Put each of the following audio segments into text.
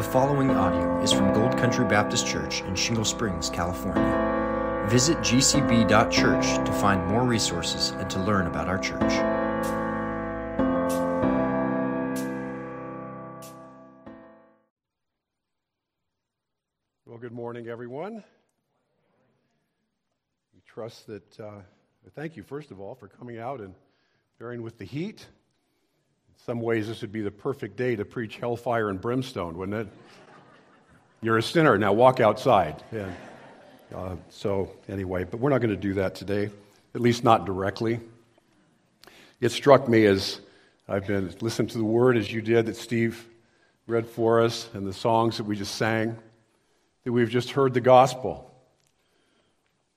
The following audio is from Gold Country Baptist Church in Shingle Springs, California. Visit gcb.church to find more resources and to learn about our church. Well, good morning, everyone. We trust that, uh, thank you, first of all, for coming out and bearing with the heat some ways, this would be the perfect day to preach hellfire and brimstone, wouldn't it? You're a sinner, now walk outside. Uh, so, anyway, but we're not going to do that today, at least not directly. It struck me as I've been listening to the word as you did that Steve read for us and the songs that we just sang, that we've just heard the gospel.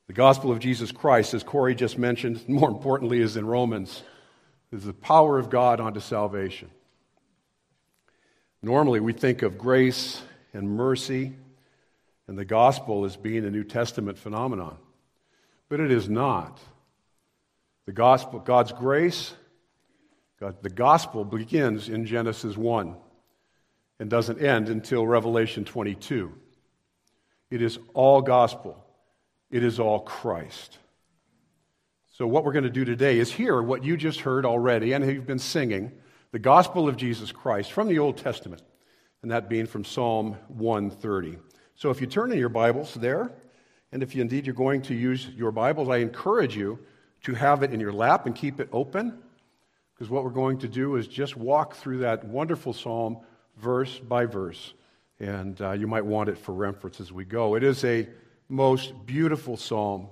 The gospel of Jesus Christ, as Corey just mentioned, more importantly, is in Romans is the power of God unto salvation. Normally, we think of grace and mercy and the gospel as being a New Testament phenomenon, but it is not. The gospel, God's grace, God, the gospel begins in Genesis 1 and doesn't end until Revelation 22. It is all gospel, it is all Christ. So, what we're going to do today is hear what you just heard already and you've been singing the gospel of Jesus Christ from the Old Testament, and that being from Psalm 130. So, if you turn in your Bibles there, and if you, indeed you're going to use your Bibles, I encourage you to have it in your lap and keep it open, because what we're going to do is just walk through that wonderful psalm verse by verse, and uh, you might want it for reference as we go. It is a most beautiful psalm.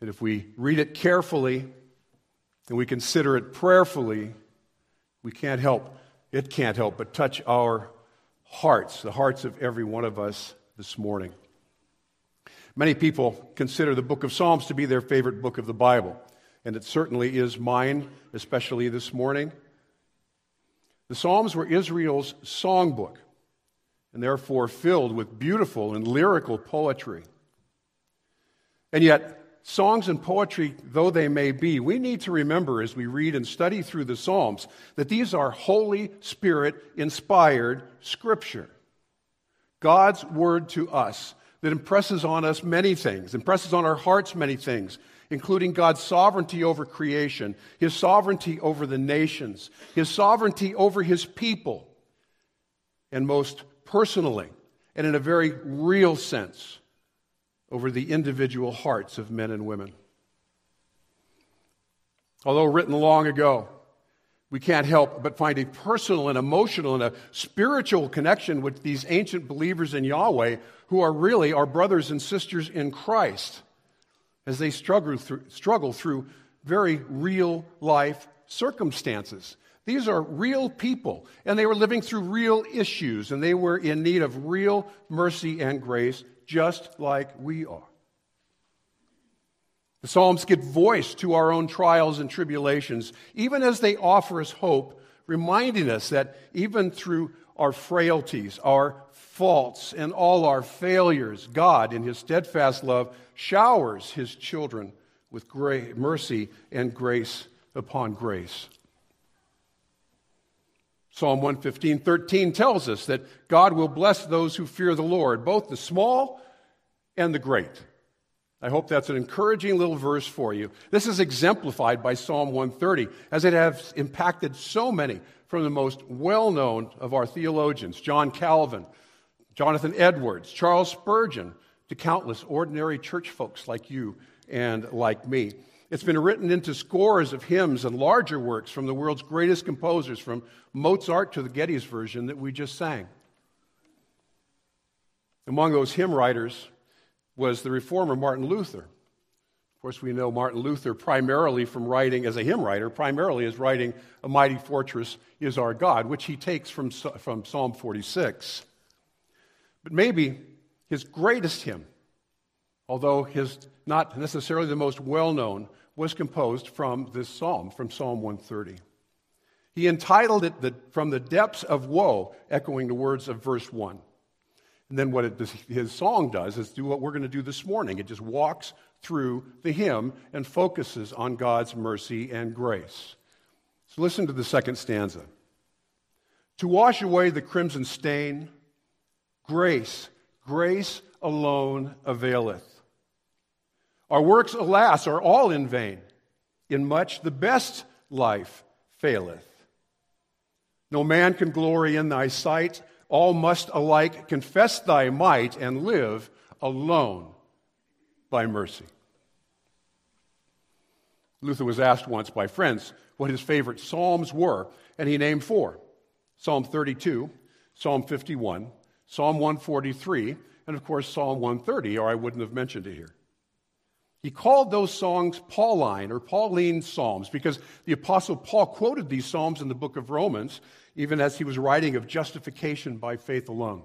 And if we read it carefully and we consider it prayerfully, we can't help, it can't help but touch our hearts, the hearts of every one of us this morning. Many people consider the book of Psalms to be their favorite book of the Bible, and it certainly is mine, especially this morning. The Psalms were Israel's songbook, and therefore filled with beautiful and lyrical poetry. And yet, songs and poetry though they may be, we need to remember as we read and study through the Psalms that these are Holy Spirit inspired scripture. God's word to us that impresses on us many things, impresses on our hearts many things, including God's sovereignty over creation, His sovereignty over the nations, His sovereignty over His people, and most personally, and in a very real sense, over the individual hearts of men and women. Although written long ago, we can't help but find a personal and emotional and a spiritual connection with these ancient believers in Yahweh who are really our brothers and sisters in Christ as they struggle through, struggle through very real life circumstances. These are real people, and they were living through real issues, and they were in need of real mercy and grace just like we are. The Psalms give voice to our own trials and tribulations, even as they offer us hope, reminding us that even through our frailties, our faults, and all our failures, God, in His steadfast love, showers His children with mercy and grace upon grace. Psalm 115, 13 tells us that God will bless those who fear the Lord, both the small and the great. I hope that's an encouraging little verse for you. This is exemplified by Psalm 130, as it has impacted so many from the most well known of our theologians John Calvin, Jonathan Edwards, Charles Spurgeon, to countless ordinary church folks like you and like me. It's been written into scores of hymns and larger works from the world's greatest composers, from Mozart to the Gettys version that we just sang. Among those hymn writers was the reformer Martin Luther. Of course, we know Martin Luther primarily from writing, as a hymn writer, primarily as writing A Mighty Fortress is Our God, which he takes from, from Psalm 46. But maybe his greatest hymn, although his not necessarily the most well known, was composed from this psalm, from Psalm 130. He entitled it the, From the Depths of Woe, echoing the words of verse 1. And then what it, his song does is do what we're going to do this morning. It just walks through the hymn and focuses on God's mercy and grace. So listen to the second stanza. To wash away the crimson stain Grace, grace alone availeth. Our works, alas, are all in vain. In much the best life faileth. No man can glory in thy sight. All must alike confess thy might and live alone by mercy. Luther was asked once by friends what his favorite psalms were, and he named four Psalm 32, Psalm 51, Psalm 143, and of course Psalm 130, or I wouldn't have mentioned it here. He called those songs Pauline or Pauline Psalms because the Apostle Paul quoted these Psalms in the book of Romans, even as he was writing of justification by faith alone.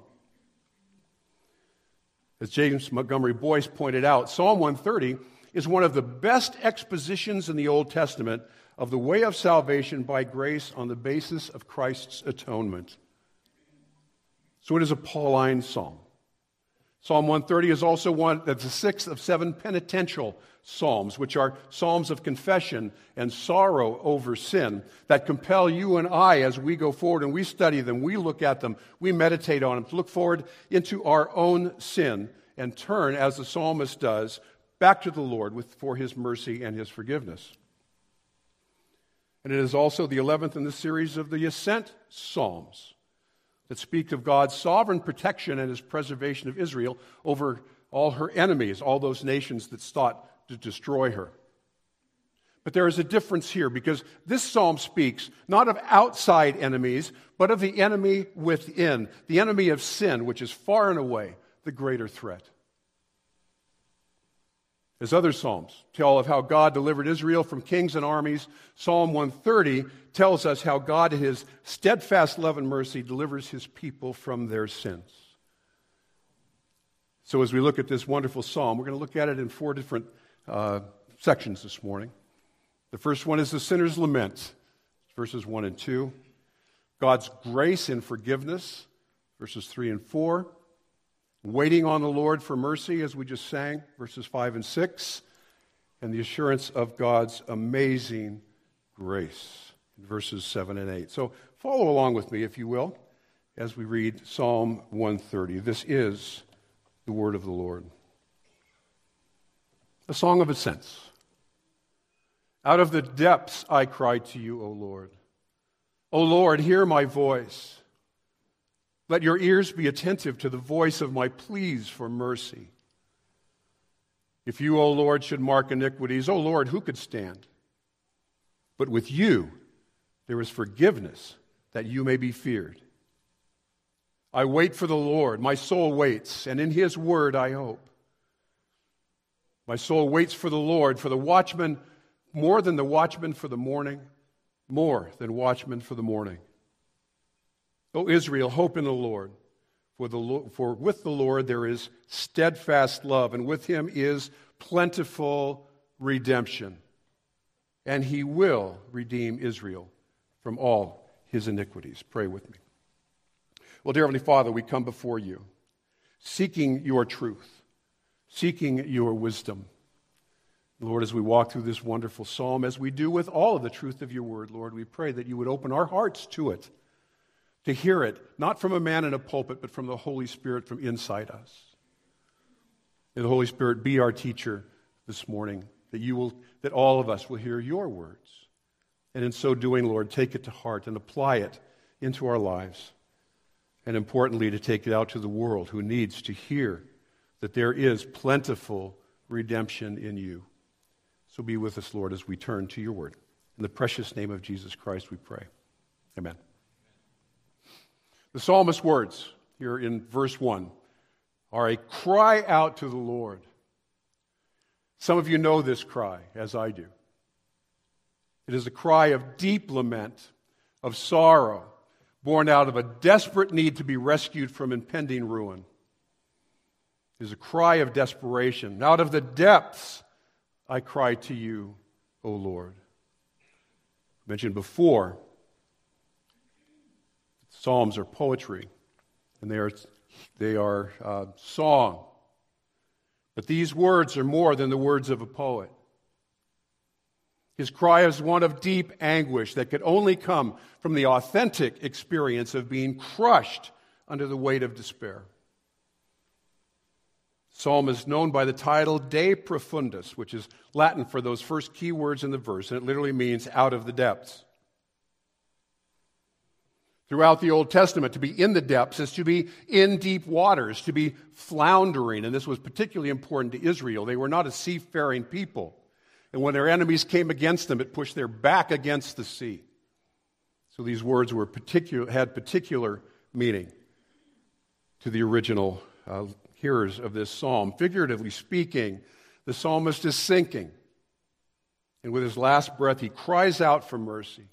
As James Montgomery Boice pointed out, Psalm 130 is one of the best expositions in the Old Testament of the way of salvation by grace on the basis of Christ's atonement. So it is a Pauline psalm. Psalm 130 is also one that's the sixth of seven penitential psalms, which are psalms of confession and sorrow over sin that compel you and I as we go forward and we study them, we look at them, we meditate on them, to look forward into our own sin and turn, as the psalmist does, back to the Lord with, for his mercy and his forgiveness. And it is also the 11th in the series of the Ascent Psalms that speak of God's sovereign protection and his preservation of Israel over all her enemies, all those nations that sought to destroy her. But there is a difference here because this psalm speaks not of outside enemies, but of the enemy within, the enemy of sin, which is far and away the greater threat. As other Psalms tell of how God delivered Israel from kings and armies, Psalm 130 tells us how God, in his steadfast love and mercy, delivers his people from their sins. So, as we look at this wonderful psalm, we're going to look at it in four different uh, sections this morning. The first one is the sinner's lament, verses 1 and 2. God's grace and forgiveness, verses 3 and 4 waiting on the Lord for mercy, as we just sang, verses 5 and 6, and the assurance of God's amazing grace, verses 7 and 8. So follow along with me, if you will, as we read Psalm 130. This is the word of the Lord. A song of ascents. Out of the depths I cry to you, O Lord. O Lord, hear my voice. Let your ears be attentive to the voice of my pleas for mercy. If you, O Lord, should mark iniquities, O Lord, who could stand? But with you there is forgiveness that you may be feared. I wait for the Lord. My soul waits, and in his word I hope. My soul waits for the Lord, for the watchman, more than the watchman for the morning, more than watchman for the morning. O Israel, hope in the Lord. For, the, for with the Lord there is steadfast love, and with him is plentiful redemption. And he will redeem Israel from all his iniquities. Pray with me. Well, dear Heavenly Father, we come before you seeking your truth, seeking your wisdom. Lord, as we walk through this wonderful psalm, as we do with all of the truth of your word, Lord, we pray that you would open our hearts to it to hear it, not from a man in a pulpit, but from the Holy Spirit from inside us. May the Holy Spirit be our teacher this morning, that, you will, that all of us will hear your words. And in so doing, Lord, take it to heart and apply it into our lives. And importantly, to take it out to the world who needs to hear that there is plentiful redemption in you. So be with us, Lord, as we turn to your word. In the precious name of Jesus Christ, we pray. Amen. The psalmist's words here in verse 1 are a cry out to the Lord. Some of you know this cry, as I do. It is a cry of deep lament, of sorrow, born out of a desperate need to be rescued from impending ruin. It is a cry of desperation. Out of the depths, I cry to you, O Lord. I mentioned before Psalms are poetry, and they are, they are uh, song. But these words are more than the words of a poet. His cry is one of deep anguish that could only come from the authentic experience of being crushed under the weight of despair. Psalm is known by the title De Profundis, which is Latin for those first key words in the verse, and it literally means out of the depths. Throughout the Old Testament, to be in the depths is to be in deep waters, to be floundering, and this was particularly important to Israel. They were not a seafaring people. And when their enemies came against them, it pushed their back against the sea. So these words were particular, had particular meaning to the original uh, hearers of this psalm. Figuratively speaking, the psalmist is sinking. And with his last breath, he cries out for mercy.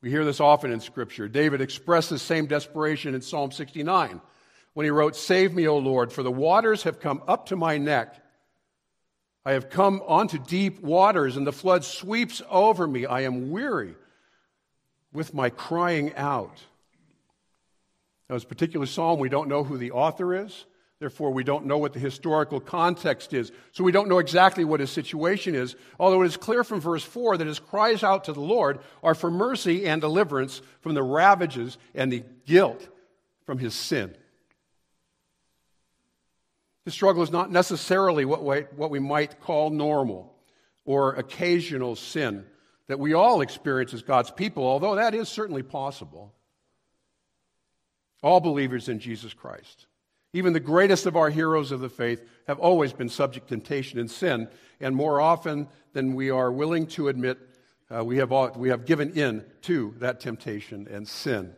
We hear this often in Scripture. David expressed the same desperation in Psalm 69 when he wrote, Save me, O Lord, for the waters have come up to my neck. I have come onto deep waters, and the flood sweeps over me. I am weary with my crying out. Now, this particular psalm, we don't know who the author is. Therefore, we don't know what the historical context is. So we don't know exactly what his situation is, although it is clear from verse 4 that his cries out to the Lord are for mercy and deliverance from the ravages and the guilt from his sin. The struggle is not necessarily what we, what we might call normal or occasional sin that we all experience as God's people, although that is certainly possible. All believers in Jesus Christ, even the greatest of our heroes of the faith, have always been subject to temptation and sin, and more often than we are willing to admit, uh, we, have all, we have given in to that temptation and sin.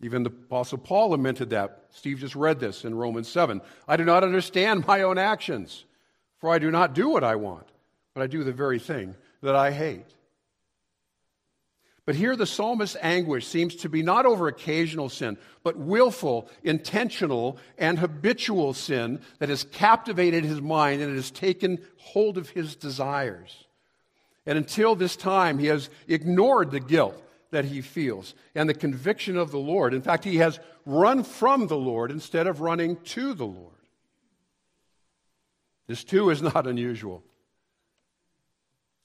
Even the Apostle Paul lamented that. Steve just read this in Romans 7. I do not understand my own actions, for I do not do what I want, but I do the very thing that I hate. But here the psalmist's anguish seems to be not over occasional sin, but willful, intentional, and habitual sin that has captivated his mind and it has taken hold of his desires. And until this time, he has ignored the guilt that he feels and the conviction of the Lord. In fact, he has run from the Lord instead of running to the Lord. This too is not unusual.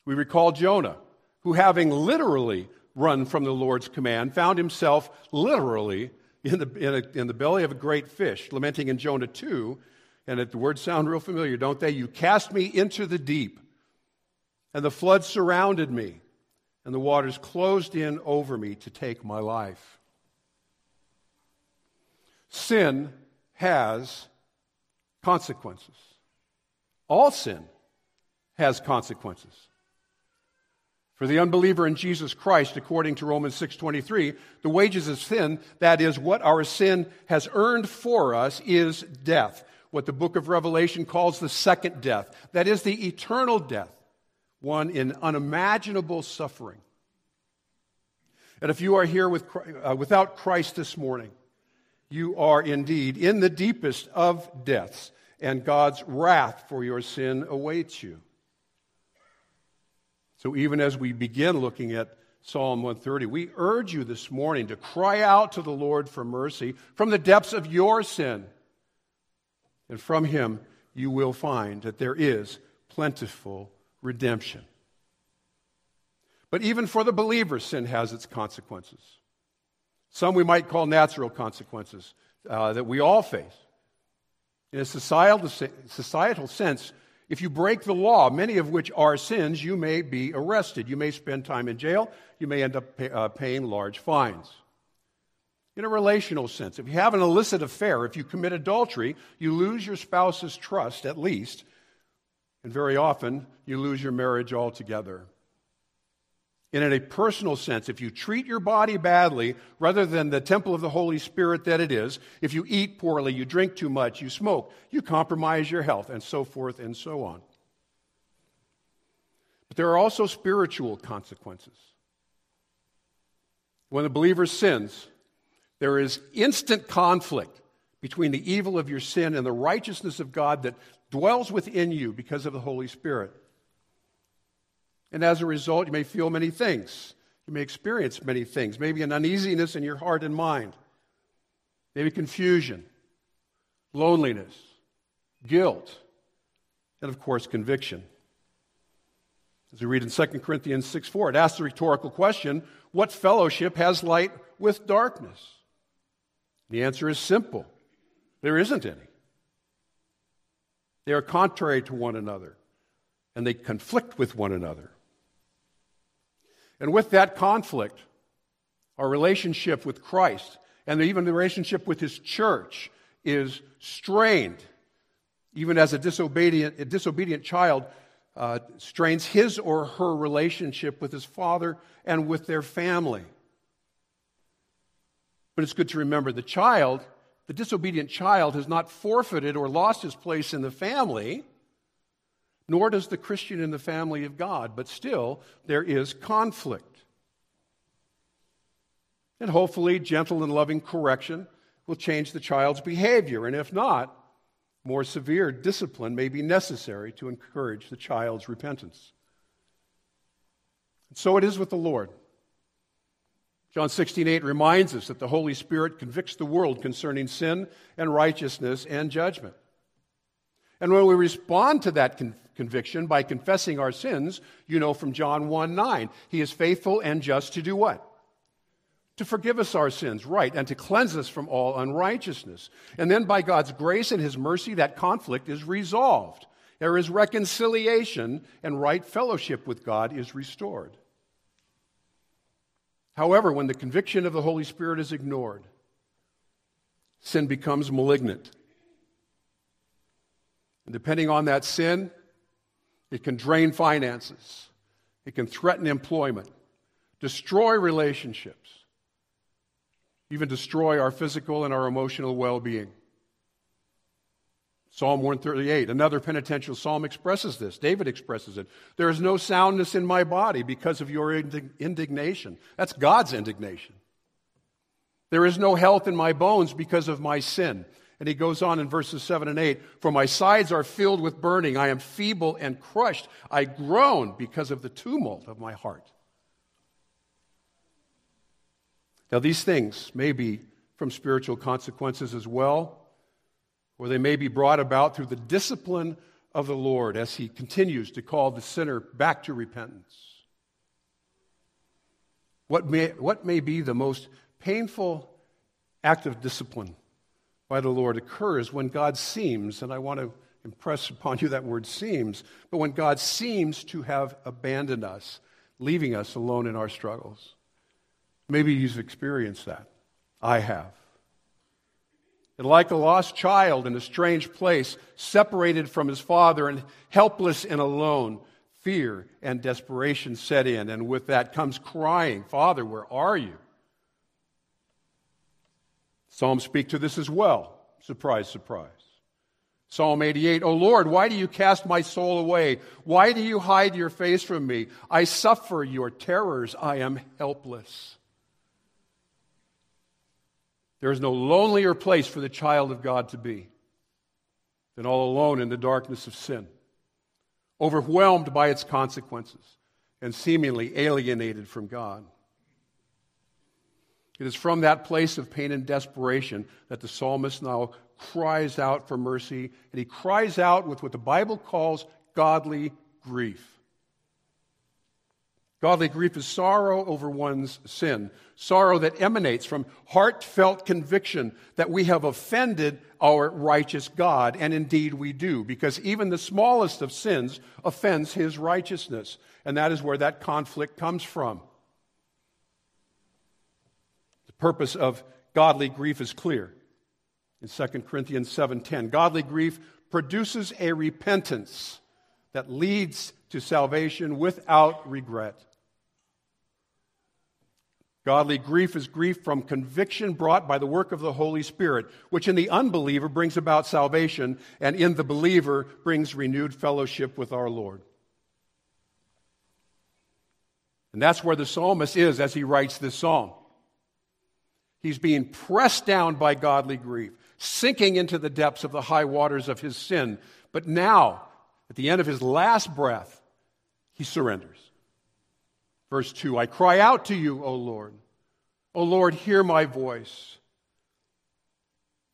We recall Jonah, who having literally run from the Lord's command, found himself literally in the, in, a, in the belly of a great fish, lamenting in Jonah 2. And the words sound real familiar, don't they? You cast me into the deep, and the flood surrounded me, and the waters closed in over me to take my life. Sin has consequences. All sin has consequences. For the unbeliever in Jesus Christ, according to Romans 6:23, the wages of sin, that is what our sin has earned for us, is death. What the book of Revelation calls the second death, that is the eternal death, one in unimaginable suffering. And if you are here with, uh, without Christ this morning, you are indeed in the deepest of deaths, and God's wrath for your sin awaits you. So even as we begin looking at Psalm 130, we urge you this morning to cry out to the Lord for mercy from the depths of your sin. And from Him, you will find that there is plentiful redemption. But even for the believer, sin has its consequences. Some we might call natural consequences uh, that we all face. In a societal, societal sense, if you break the law, many of which are sins, you may be arrested. You may spend time in jail. You may end up pay, uh, paying large fines. In a relational sense, if you have an illicit affair, if you commit adultery, you lose your spouse's trust at least, and very often you lose your marriage altogether. And in a personal sense, if you treat your body badly rather than the temple of the Holy Spirit that it is, if you eat poorly, you drink too much, you smoke, you compromise your health, and so forth and so on. But there are also spiritual consequences. When the believer sins, there is instant conflict between the evil of your sin and the righteousness of God that dwells within you because of the Holy Spirit. And as a result, you may feel many things. You may experience many things. Maybe an uneasiness in your heart and mind. Maybe confusion, loneliness, guilt, and of course, conviction. As we read in 2 Corinthians 6 4, it asks the rhetorical question what fellowship has light with darkness? The answer is simple There isn't any. They are contrary to one another, and they conflict with one another. And with that conflict, our relationship with Christ and even the relationship with His church is strained. Even as a disobedient, a disobedient child uh, strains his or her relationship with his father and with their family. But it's good to remember the child, the disobedient child, has not forfeited or lost his place in the family, nor does the Christian in the family of God, but still there is conflict. And hopefully, gentle and loving correction will change the child's behavior. And if not, more severe discipline may be necessary to encourage the child's repentance. And so it is with the Lord. John 16, 8 reminds us that the Holy Spirit convicts the world concerning sin and righteousness and judgment. And when we respond to that con- conviction by confessing our sins, you know from John 1 9, He is faithful and just to do what? to forgive us our sins, right, and to cleanse us from all unrighteousness. And then by God's grace and His mercy, that conflict is resolved. There is reconciliation, and right fellowship with God is restored. However, when the conviction of the Holy Spirit is ignored, sin becomes malignant. And depending on that sin, it can drain finances, it can threaten employment, destroy relationships even destroy our physical and our emotional well being. Psalm 138, another penitential psalm, expresses this. David expresses it. There is no soundness in my body because of your indignation. That's God's indignation. There is no health in my bones because of my sin. And he goes on in verses 7 and 8 For my sides are filled with burning. I am feeble and crushed. I groan because of the tumult of my heart. Now, these things may be from spiritual consequences as well, or they may be brought about through the discipline of the Lord as he continues to call the sinner back to repentance. What may, what may be the most painful act of discipline by the Lord occurs when God seems, and I want to impress upon you that word seems, but when God seems to have abandoned us, leaving us alone in our struggles. Maybe you've experienced that. I have. And like a lost child in a strange place, separated from his father and helpless and alone, fear and desperation set in. And with that comes crying, Father, where are you? Psalms speak to this as well. Surprise, surprise. Psalm 88, O Lord, why do you cast my soul away? Why do you hide your face from me? I suffer your terrors. I am helpless. There is no lonelier place for the child of God to be than all alone in the darkness of sin, overwhelmed by its consequences, and seemingly alienated from God. It is from that place of pain and desperation that the psalmist now cries out for mercy, and he cries out with what the Bible calls godly grief. Godly grief is sorrow over one's sin, sorrow that emanates from heartfelt conviction that we have offended our righteous God, and indeed we do, because even the smallest of sins offends his righteousness, and that is where that conflict comes from. The purpose of godly grief is clear. In 2 Corinthians 7:10, godly grief produces a repentance that leads to salvation without regret. Godly grief is grief from conviction brought by the work of the Holy Spirit, which in the unbeliever brings about salvation, and in the believer brings renewed fellowship with our Lord. And that's where the psalmist is as he writes this psalm. He's being pressed down by godly grief, sinking into the depths of the high waters of his sin. But now, at the end of his last breath, he surrenders. Verse 2 I cry out to you, O Lord. O Lord, hear my voice.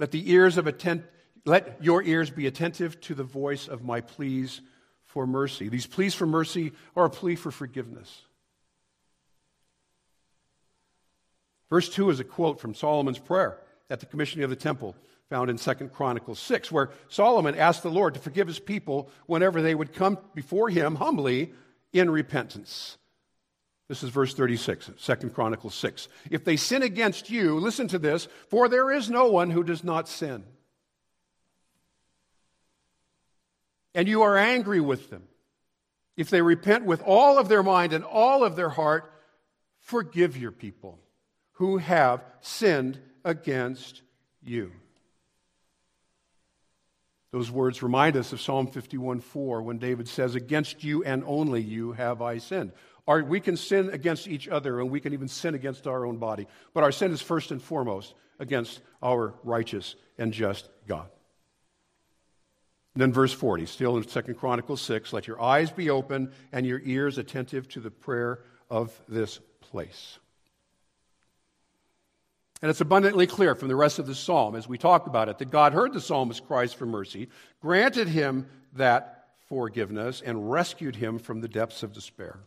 Let the ears of attent, let your ears be attentive to the voice of my pleas for mercy. These pleas for mercy are a plea for forgiveness. Verse 2 is a quote from Solomon's prayer at the commissioning of the temple. found in 2 Chronicles 6, where Solomon asked the Lord to forgive his people whenever they would come before him humbly in repentance. This is verse 36, 2 Chronicles 6. If they sin against you, listen to this, for there is no one who does not sin. And you are angry with them. If they repent with all of their mind and all of their heart, forgive your people who have sinned against you. Those words remind us of Psalm 51:4 when David says, Against you and only you have I sinned. Our, we can sin against each other and we can even sin against our own body. But our sin is first and foremost against our righteous and just God. And then verse 40, still in 2 Chronicles 6, let your eyes be open and your ears attentive to the prayer of this place. And it's abundantly clear from the rest of the psalm, as we talk about it, that God heard the psalmist's cries for mercy, granted him that forgiveness, and rescued him from the depths of despair.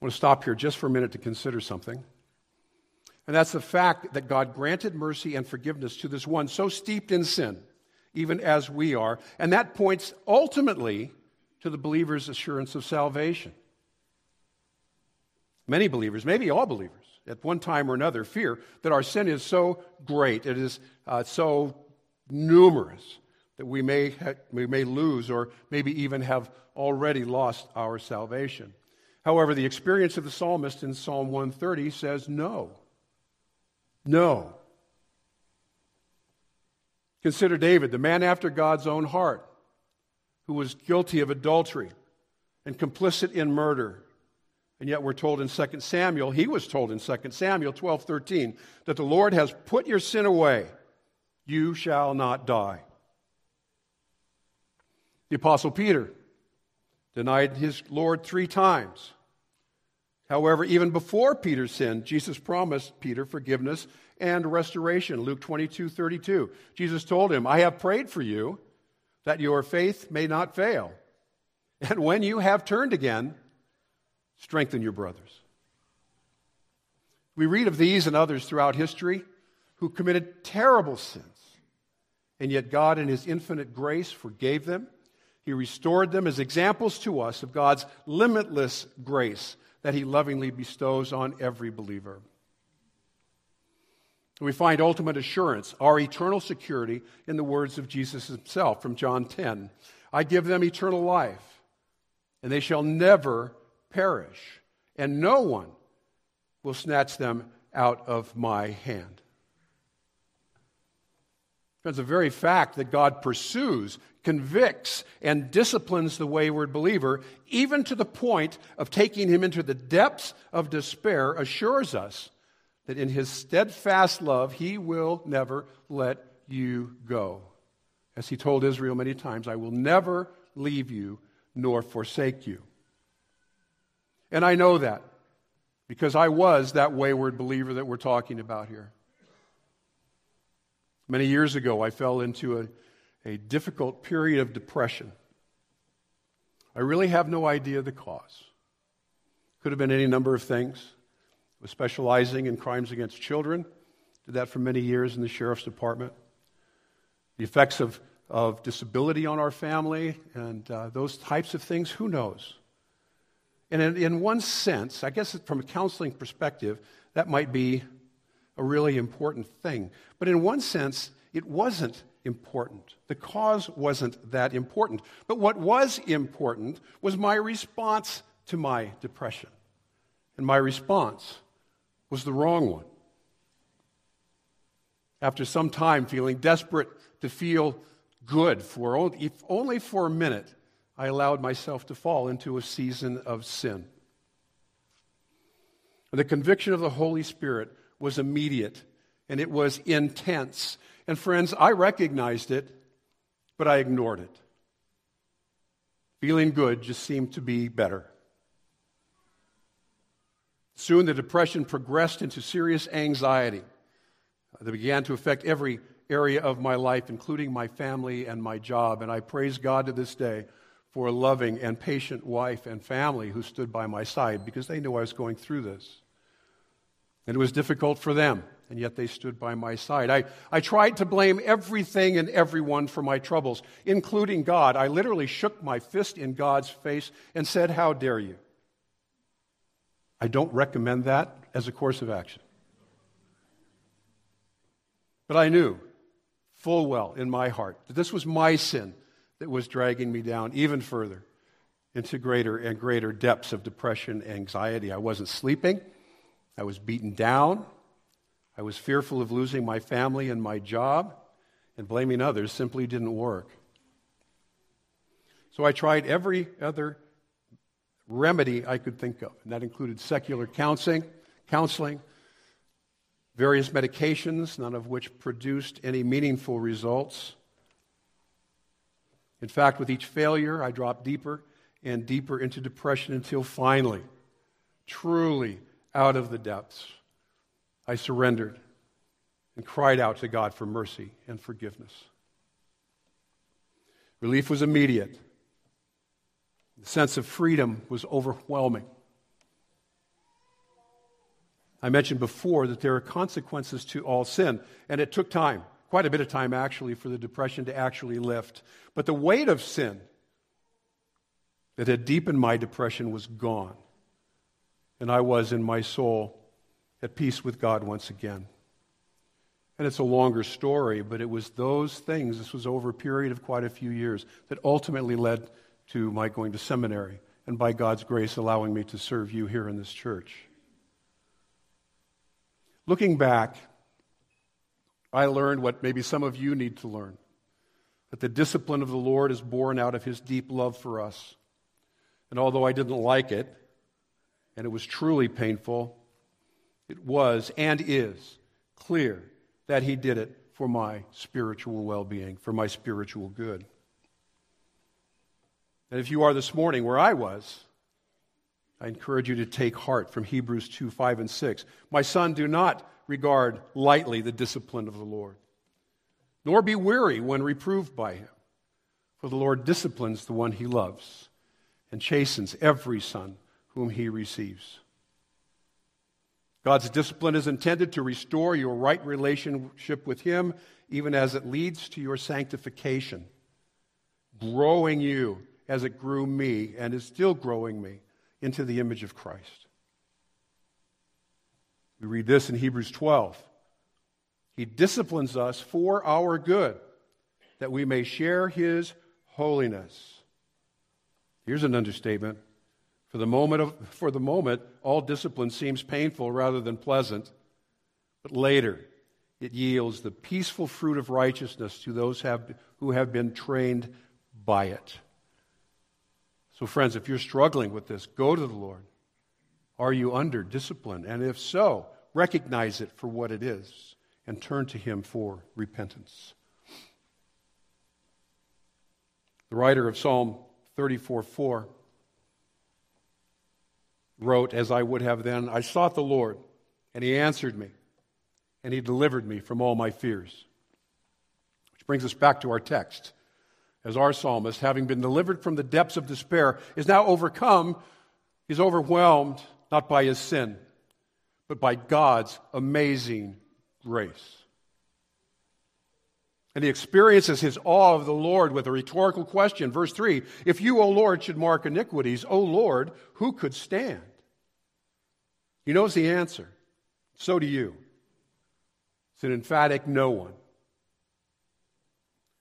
I want to stop here just for a minute to consider something. And that's the fact that God granted mercy and forgiveness to this one so steeped in sin, even as we are. And that points ultimately to the believer's assurance of salvation. Many believers, maybe all believers, at one time or another, fear that our sin is so great, it is uh, so numerous, that we may, ha- we may lose or maybe even have already lost our salvation. However, the experience of the psalmist in Psalm 130 says no. No. Consider David, the man after God's own heart, who was guilty of adultery and complicit in murder. And yet we're told in 2 Samuel, he was told in 2 Samuel 12 13, that the Lord has put your sin away. You shall not die. The Apostle Peter denied his Lord three times. However, even before Peter sinned, Jesus promised Peter forgiveness and restoration. Luke 22 32. Jesus told him, I have prayed for you that your faith may not fail. And when you have turned again, strengthen your brothers. We read of these and others throughout history who committed terrible sins, and yet God, in His infinite grace, forgave them. He restored them as examples to us of God's limitless grace that he lovingly bestows on every believer. We find ultimate assurance, our eternal security, in the words of Jesus himself from John 10 I give them eternal life, and they shall never perish, and no one will snatch them out of my hand. Friends, the very fact that God pursues, convicts, and disciplines the wayward believer, even to the point of taking him into the depths of despair, assures us that in his steadfast love, he will never let you go. As he told Israel many times, I will never leave you nor forsake you. And I know that because I was that wayward believer that we're talking about here. Many years ago, I fell into a, a difficult period of depression. I really have no idea the cause. Could have been any number of things. I was specializing in crimes against children, did that for many years in the sheriff's department. The effects of, of disability on our family and uh, those types of things, who knows? And in, in one sense, I guess from a counseling perspective, that might be a really important thing. But in one sense, it wasn't important. The cause wasn't that important. But what was important was my response to my depression. And my response was the wrong one. After some time feeling desperate to feel good for only, if only for a minute, I allowed myself to fall into a season of sin. And the conviction of the Holy Spirit was immediate and it was intense. And friends, I recognized it, but I ignored it. Feeling good just seemed to be better. Soon the depression progressed into serious anxiety that began to affect every area of my life, including my family and my job. And I praise God to this day for a loving and patient wife and family who stood by my side because they knew I was going through this. And it was difficult for them and yet they stood by my side. I, I tried to blame everything and everyone for my troubles, including God. I literally shook my fist in God's face and said, How dare you? I don't recommend that as a course of action. But I knew full well in my heart that this was my sin that was dragging me down even further into greater and greater depths of depression anxiety. I wasn't sleeping. I was beaten down. I was fearful of losing my family and my job, and blaming others simply didn't work. So I tried every other remedy I could think of, and that included secular counseling, counseling, various medications, none of which produced any meaningful results. In fact, with each failure, I dropped deeper and deeper into depression until finally, truly out of the depths, I surrendered and cried out to God for mercy and forgiveness. Relief was immediate. The sense of freedom was overwhelming. I mentioned before that there are consequences to all sin, and it took time, quite a bit of time actually, for the depression to actually lift. But the weight of sin that had deepened my depression was gone, and I was in my soul at peace with God once again. And it's a longer story, but it was those things, this was over a period of quite a few years, that ultimately led to my going to seminary and by God's grace allowing me to serve you here in this church. Looking back, I learned what maybe some of you need to learn that the discipline of the Lord is born out of his deep love for us. And although I didn't like it, and it was truly painful, it was and is clear that he did it for my spiritual well being, for my spiritual good. And if you are this morning where I was, I encourage you to take heart from Hebrews 2 5 and 6. My son, do not regard lightly the discipline of the Lord, nor be weary when reproved by him. For the Lord disciplines the one he loves and chastens every son whom he receives. God's discipline is intended to restore your right relationship with him, even as it leads to your sanctification, growing you as it grew me and is still growing me into the image of Christ. We read this in Hebrews 12. He disciplines us for our good, that we may share his holiness. Here's an understatement. For the moment, of, for the moment, all discipline seems painful rather than pleasant, but later it yields the peaceful fruit of righteousness to those have, who have been trained by it. So, friends, if you're struggling with this, go to the Lord. Are you under discipline? And if so, recognize it for what it is and turn to Him for repentance. The writer of Psalm 34 4 wrote, as I would have then, I sought the Lord, and He answered me, and He delivered me from all my fears. Which brings us back to our text as our psalmist, having been delivered from the depths of despair, is now overcome, he's overwhelmed not by his sin, but by God's amazing grace. And he experiences his awe of the Lord with a rhetorical question. Verse 3 If you, O Lord, should mark iniquities, O Lord, who could stand? He knows the answer. So do you. It's an emphatic no one.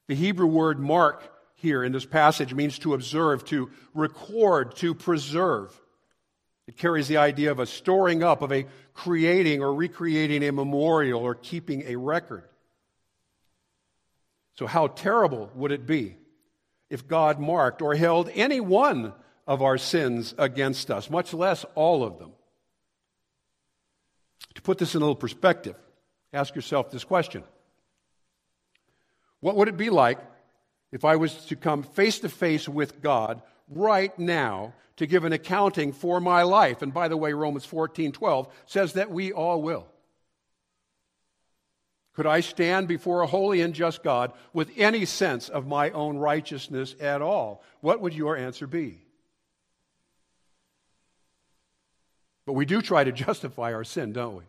The Hebrew word mark here in this passage means to observe, to record, to preserve. It carries the idea of a storing up, of a creating or recreating a memorial or keeping a record. So, how terrible would it be if God marked or held any one of our sins against us, much less all of them? To put this in a little perspective, ask yourself this question What would it be like if I was to come face to face with God right now to give an accounting for my life. And by the way, Romans 14 12 says that we all will. Could I stand before a holy and just God with any sense of my own righteousness at all? What would your answer be? But we do try to justify our sin, don't we?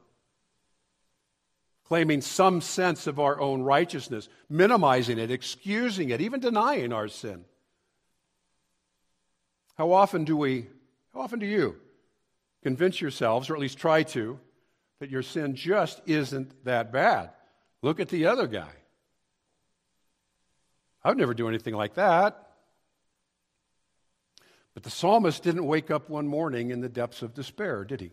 claiming some sense of our own righteousness, minimizing it, excusing it, even denying our sin. How often do we, how often do you convince yourselves, or at least try to, that your sin just isn't that bad? Look at the other guy. I would never do anything like that. But the psalmist didn't wake up one morning in the depths of despair, did he?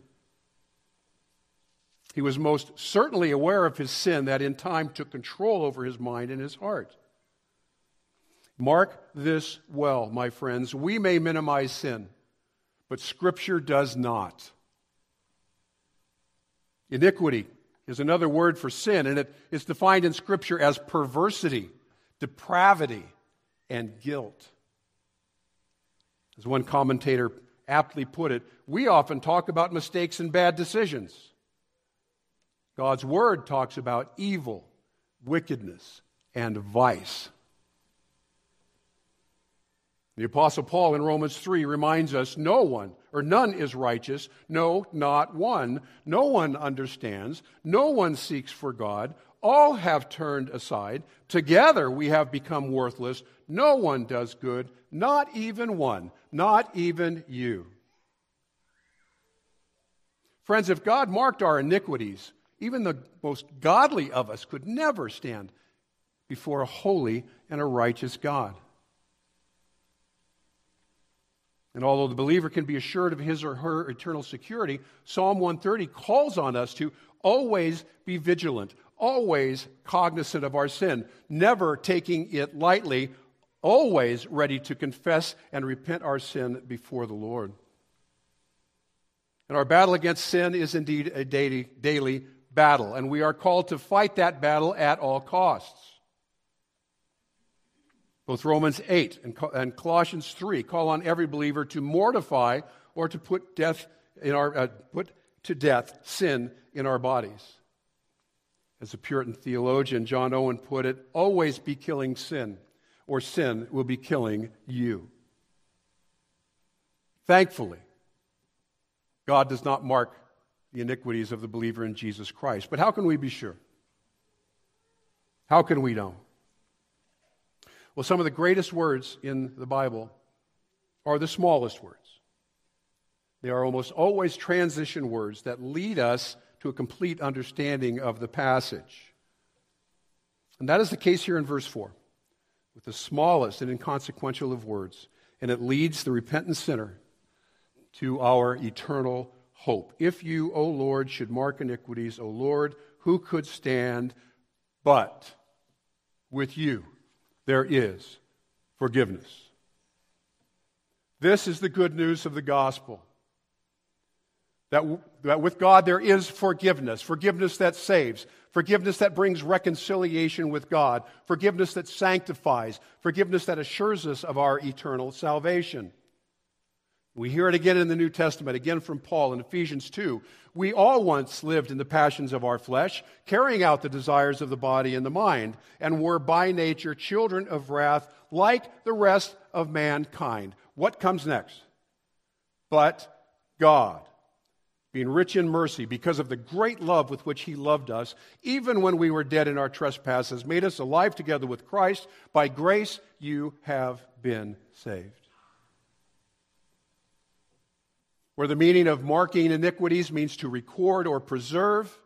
He was most certainly aware of his sin that in time took control over his mind and his heart. Mark this well, my friends. We may minimize sin, but Scripture does not. Iniquity is another word for sin, and it is defined in Scripture as perversity, depravity, and guilt. As one commentator aptly put it, we often talk about mistakes and bad decisions. God's Word talks about evil, wickedness, and vice. The Apostle Paul in Romans 3 reminds us no one, or none is righteous, no, not one. No one understands, no one seeks for God. All have turned aside. Together we have become worthless. No one does good, not even one, not even you. Friends, if God marked our iniquities, even the most godly of us could never stand before a holy and a righteous God. And although the believer can be assured of his or her eternal security, Psalm 130 calls on us to always be vigilant, always cognizant of our sin, never taking it lightly, always ready to confess and repent our sin before the Lord. And our battle against sin is indeed a daily, daily battle, and we are called to fight that battle at all costs. Both Romans 8 and and Colossians 3 call on every believer to mortify or to put death in our uh, put to death sin in our bodies. As a Puritan theologian John Owen put it, always be killing sin, or sin will be killing you. Thankfully, God does not mark the iniquities of the believer in Jesus Christ. But how can we be sure? How can we know? Well, some of the greatest words in the Bible are the smallest words. They are almost always transition words that lead us to a complete understanding of the passage. And that is the case here in verse 4, with the smallest and inconsequential of words. And it leads the repentant sinner to our eternal hope. If you, O Lord, should mark iniquities, O Lord, who could stand? But with you there is forgiveness. This is the good news of the gospel. That, that with God there is forgiveness, forgiveness that saves, forgiveness that brings reconciliation with God, forgiveness that sanctifies, forgiveness that assures us of our eternal salvation. We hear it again in the New Testament, again from Paul in Ephesians 2. We all once lived in the passions of our flesh, carrying out the desires of the body and the mind, and were by nature children of wrath like the rest of mankind. What comes next? But God, being rich in mercy, because of the great love with which He loved us, even when we were dead in our trespasses, made us alive together with Christ. By grace you have been saved. Where the meaning of marking iniquities means to record or preserve,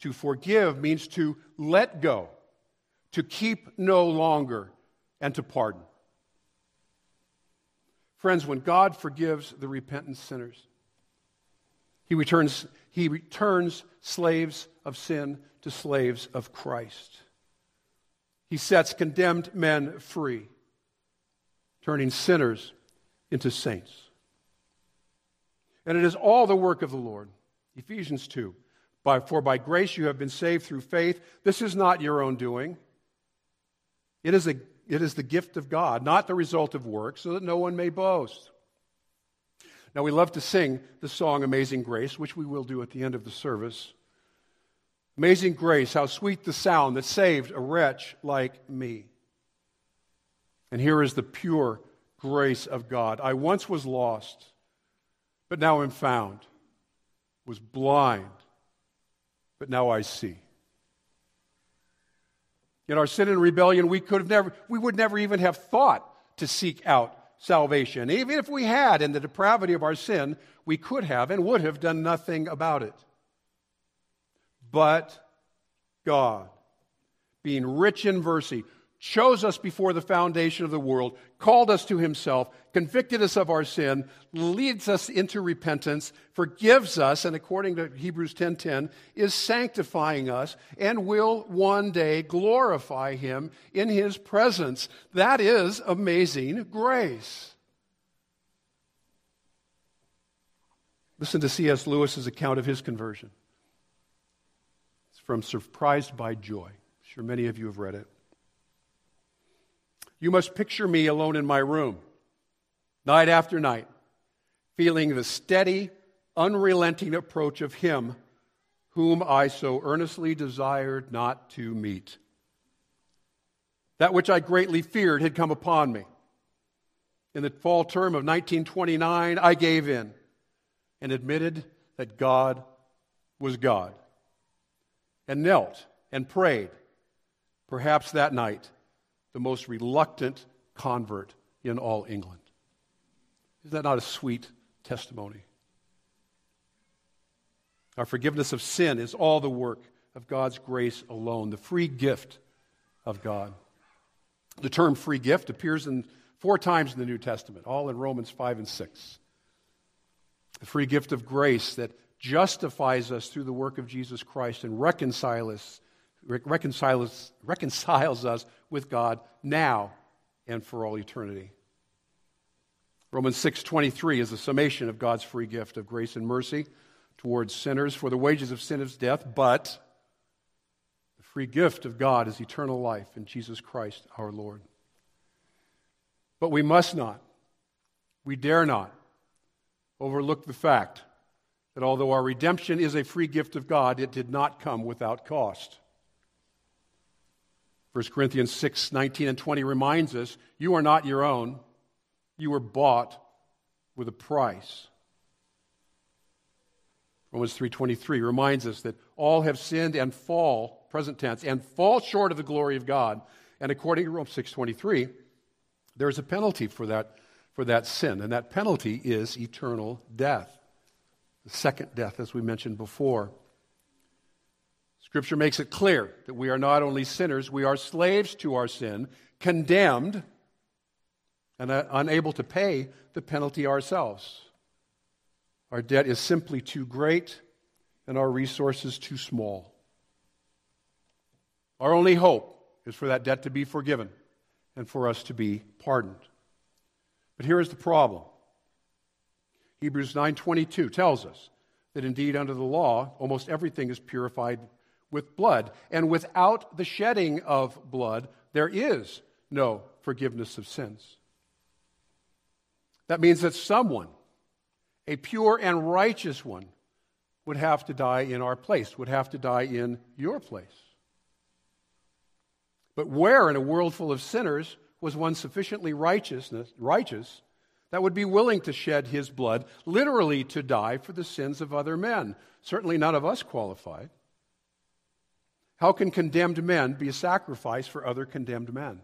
to forgive means to let go, to keep no longer, and to pardon. Friends, when God forgives the repentant sinners, he returns, he returns slaves of sin to slaves of Christ. He sets condemned men free, turning sinners into saints. And it is all the work of the Lord. Ephesians 2. By, for by grace you have been saved through faith. This is not your own doing. It is, a, it is the gift of God, not the result of work, so that no one may boast. Now, we love to sing the song Amazing Grace, which we will do at the end of the service. Amazing grace, how sweet the sound that saved a wretch like me. And here is the pure grace of God. I once was lost but now I'm found, was blind, but now I see. In our sin and rebellion, we, could have never, we would never even have thought to seek out salvation. Even if we had, in the depravity of our sin, we could have and would have done nothing about it. But God, being rich in mercy, chose us before the foundation of the world, called us to himself, convicted us of our sin, leads us into repentance, forgives us, and according to Hebrews 10:10, is sanctifying us and will one day glorify him in his presence. That is amazing grace. Listen to C.S. Lewis's account of his conversion. It's from Surprised by Joy. I'm sure many of you have read it. You must picture me alone in my room, night after night, feeling the steady, unrelenting approach of Him whom I so earnestly desired not to meet. That which I greatly feared had come upon me. In the fall term of 1929, I gave in and admitted that God was God and knelt and prayed, perhaps that night, the most reluctant convert in all England. Is that not a sweet testimony? Our forgiveness of sin is all the work of God's grace alone, the free gift of God. The term free gift appears in four times in the New Testament, all in Romans 5 and 6. The free gift of grace that justifies us through the work of Jesus Christ and reconciles reconciles, reconciles us with God now and for all eternity. Romans 6:23 is a summation of God's free gift of grace and mercy towards sinners for the wages of sin is death, but the free gift of God is eternal life in Jesus Christ our Lord. But we must not, we dare not overlook the fact that although our redemption is a free gift of God, it did not come without cost. 1 Corinthians 6 19 and 20 reminds us you are not your own, you were bought with a price. Romans 3:23 reminds us that all have sinned and fall, present tense, and fall short of the glory of God. And according to Romans 6:23, there's a penalty for that for that sin, and that penalty is eternal death. The second death as we mentioned before. Scripture makes it clear that we are not only sinners, we are slaves to our sin, condemned, and uh, unable to pay the penalty ourselves. Our debt is simply too great, and our resources too small. Our only hope is for that debt to be forgiven and for us to be pardoned. But here is the problem. Hebrews 9:22 tells us that indeed under the law almost everything is purified with blood. And without the shedding of blood, there is no forgiveness of sins. That means that someone, a pure and righteous one, would have to die in our place, would have to die in your place. But where in a world full of sinners was one sufficiently righteousness, righteous that would be willing to shed his blood, literally to die for the sins of other men? Certainly none of us qualified. How can condemned men be a sacrifice for other condemned men?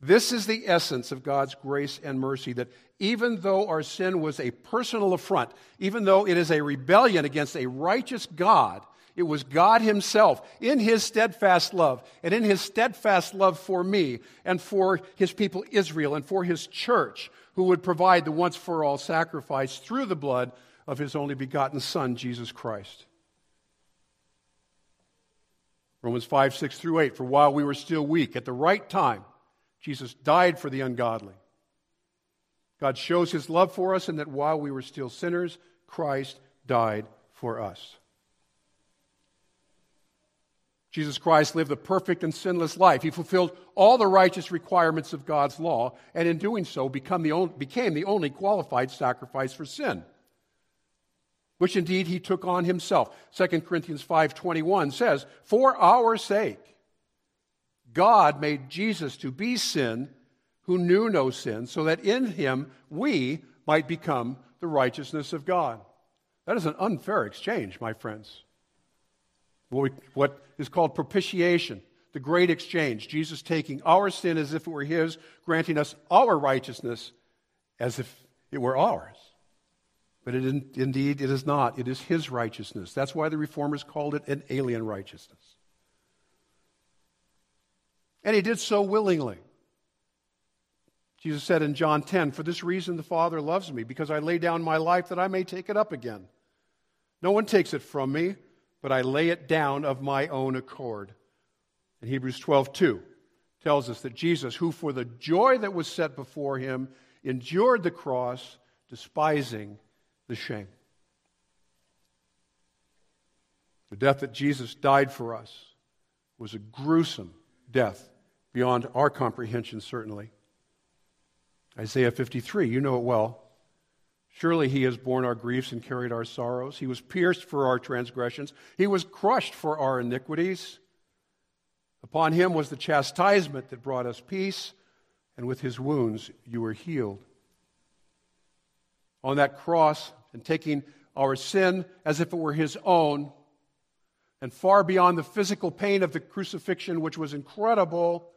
This is the essence of God's grace and mercy that even though our sin was a personal affront, even though it is a rebellion against a righteous God, it was God Himself in His steadfast love and in His steadfast love for me and for His people Israel and for His church who would provide the once for all sacrifice through the blood of His only begotten Son, Jesus Christ. Romans 5, 6 through 8. For while we were still weak, at the right time, Jesus died for the ungodly. God shows his love for us, and that while we were still sinners, Christ died for us. Jesus Christ lived a perfect and sinless life. He fulfilled all the righteous requirements of God's law, and in doing so, become the only, became the only qualified sacrifice for sin which indeed he took on himself. 2 Corinthians 5:21 says, "For our sake God made Jesus to be sin who knew no sin, so that in him we might become the righteousness of God." That is an unfair exchange, my friends. what, is called propitiation, the great exchange. Jesus taking our sin as if it were his, granting us our righteousness as if it were ours. But it, indeed, it is not. It is his righteousness. That's why the reformers called it an alien righteousness. And he did so willingly. Jesus said in John 10, For this reason the Father loves me, because I lay down my life that I may take it up again. No one takes it from me, but I lay it down of my own accord. And Hebrews 12, 2 tells us that Jesus, who for the joy that was set before him endured the cross, despising the shame. The death that Jesus died for us was a gruesome death beyond our comprehension, certainly. Isaiah 53, you know it well. Surely he has borne our griefs and carried our sorrows. He was pierced for our transgressions, he was crushed for our iniquities. Upon him was the chastisement that brought us peace, and with his wounds you were healed. On that cross, and taking our sin as if it were his own, and far beyond the physical pain of the crucifixion, which was incredible,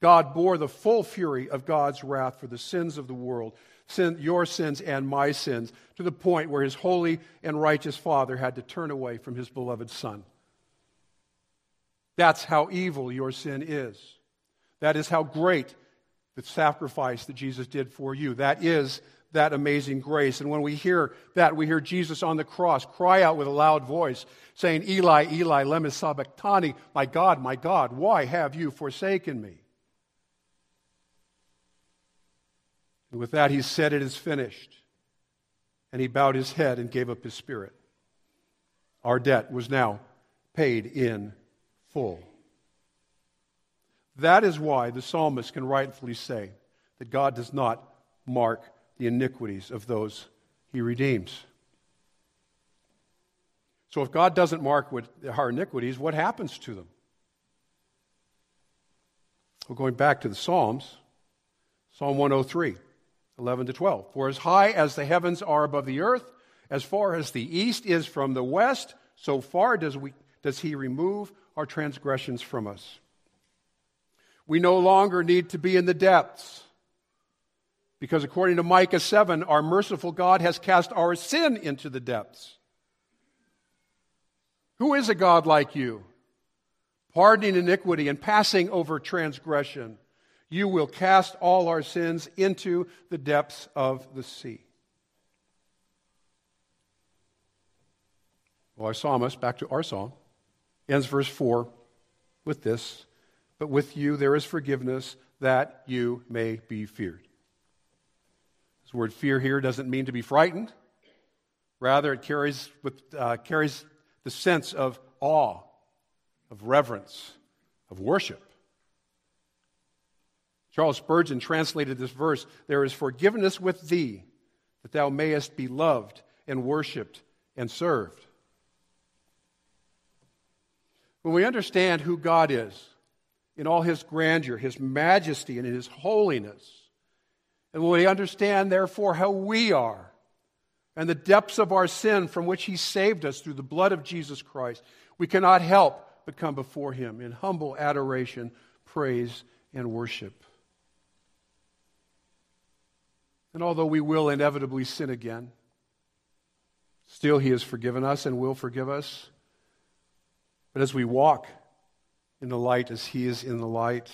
God bore the full fury of God's wrath for the sins of the world, sin, your sins and my sins, to the point where his holy and righteous Father had to turn away from his beloved Son. That's how evil your sin is. That is how great the sacrifice that Jesus did for you. That is that amazing grace. And when we hear that, we hear Jesus on the cross cry out with a loud voice, saying, Eli, Eli, lema sabachthani, my God, my God, why have you forsaken me? And with that, he said, It is finished. And he bowed his head and gave up his spirit. Our debt was now paid in full. That is why the psalmist can rightfully say that God does not mark the iniquities of those he redeems. So if God doesn't mark our iniquities, what happens to them? Well, going back to the Psalms, Psalm 103. 11 to 12. For as high as the heavens are above the earth, as far as the east is from the west, so far does, we, does he remove our transgressions from us. We no longer need to be in the depths. Because according to Micah 7, our merciful God has cast our sin into the depths. Who is a God like you? Pardoning iniquity and passing over transgression you will cast all our sins into the depths of the sea. Well, our psalmist, back to our psalm, ends verse 4 with this But with you there is forgiveness that you may be feared. This word fear here doesn't mean to be frightened. Rather, it carries, with, uh, carries the sense of awe, of reverence, of worship. Charles Spurgeon translated this verse There is forgiveness with thee, that thou mayest be loved and worshiped and served. When we understand who God is in all his grandeur, his majesty, and in his holiness, and when we understand, therefore, how we are and the depths of our sin from which he saved us through the blood of Jesus Christ, we cannot help but come before him in humble adoration, praise, and worship. And although we will inevitably sin again, still He has forgiven us and will forgive us. But as we walk in the light as He is in the light,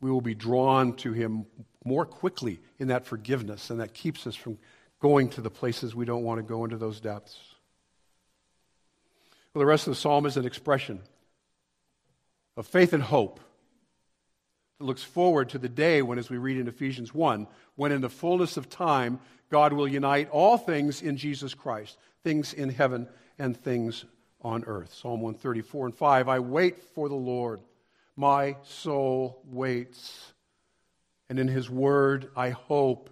we will be drawn to Him more quickly in that forgiveness, and that keeps us from going to the places we don't want to go into those depths. Well, the rest of the psalm is an expression of faith and hope it looks forward to the day when, as we read in Ephesians 1, when in the fullness of time, God will unite all things in Jesus Christ, things in heaven and things on earth. Psalm 134 and 5 I wait for the Lord. My soul waits. And in his word, I hope.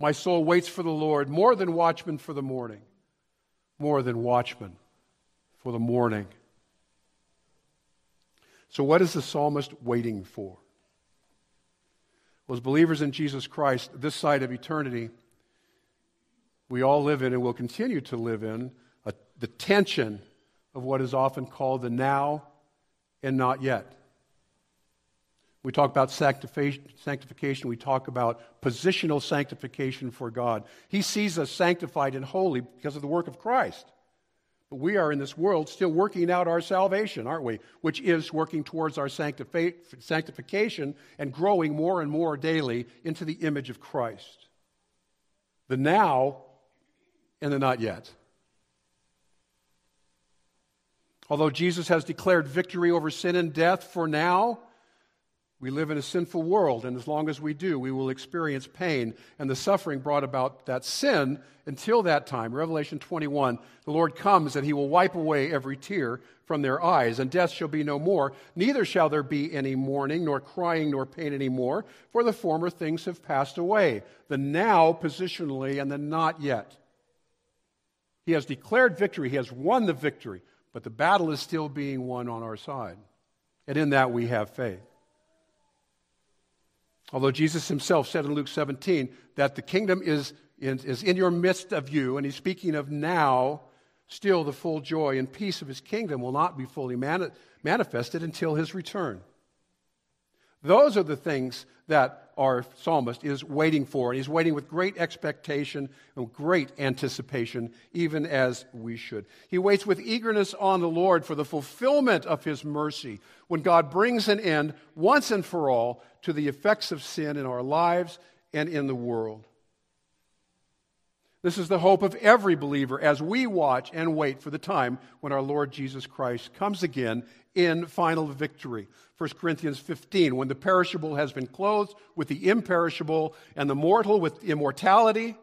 My soul waits for the Lord more than watchmen for the morning, more than watchmen for the morning. So, what is the psalmist waiting for? Well, as believers in Jesus Christ, this side of eternity, we all live in and will continue to live in a, the tension of what is often called the now and not yet. We talk about sanctification, we talk about positional sanctification for God. He sees us sanctified and holy because of the work of Christ. But we are in this world still working out our salvation, aren't we? Which is working towards our sanctification and growing more and more daily into the image of Christ. The now and the not yet. Although Jesus has declared victory over sin and death for now, we live in a sinful world, and as long as we do, we will experience pain and the suffering brought about that sin until that time. Revelation 21 the Lord comes and he will wipe away every tear from their eyes, and death shall be no more. Neither shall there be any mourning, nor crying, nor pain any more, for the former things have passed away. The now positionally and the not yet. He has declared victory, he has won the victory, but the battle is still being won on our side. And in that we have faith. Although Jesus himself said in Luke 17 that the kingdom is in, is in your midst of you, and he's speaking of now, still the full joy and peace of his kingdom will not be fully mani- manifested until his return. Those are the things that our psalmist is waiting for. And he's waiting with great expectation and great anticipation, even as we should. He waits with eagerness on the Lord for the fulfillment of his mercy when God brings an end once and for all to the effects of sin in our lives and in the world. This is the hope of every believer as we watch and wait for the time when our Lord Jesus Christ comes again in final victory. 1 Corinthians 15, when the perishable has been clothed with the imperishable and the mortal with immortality,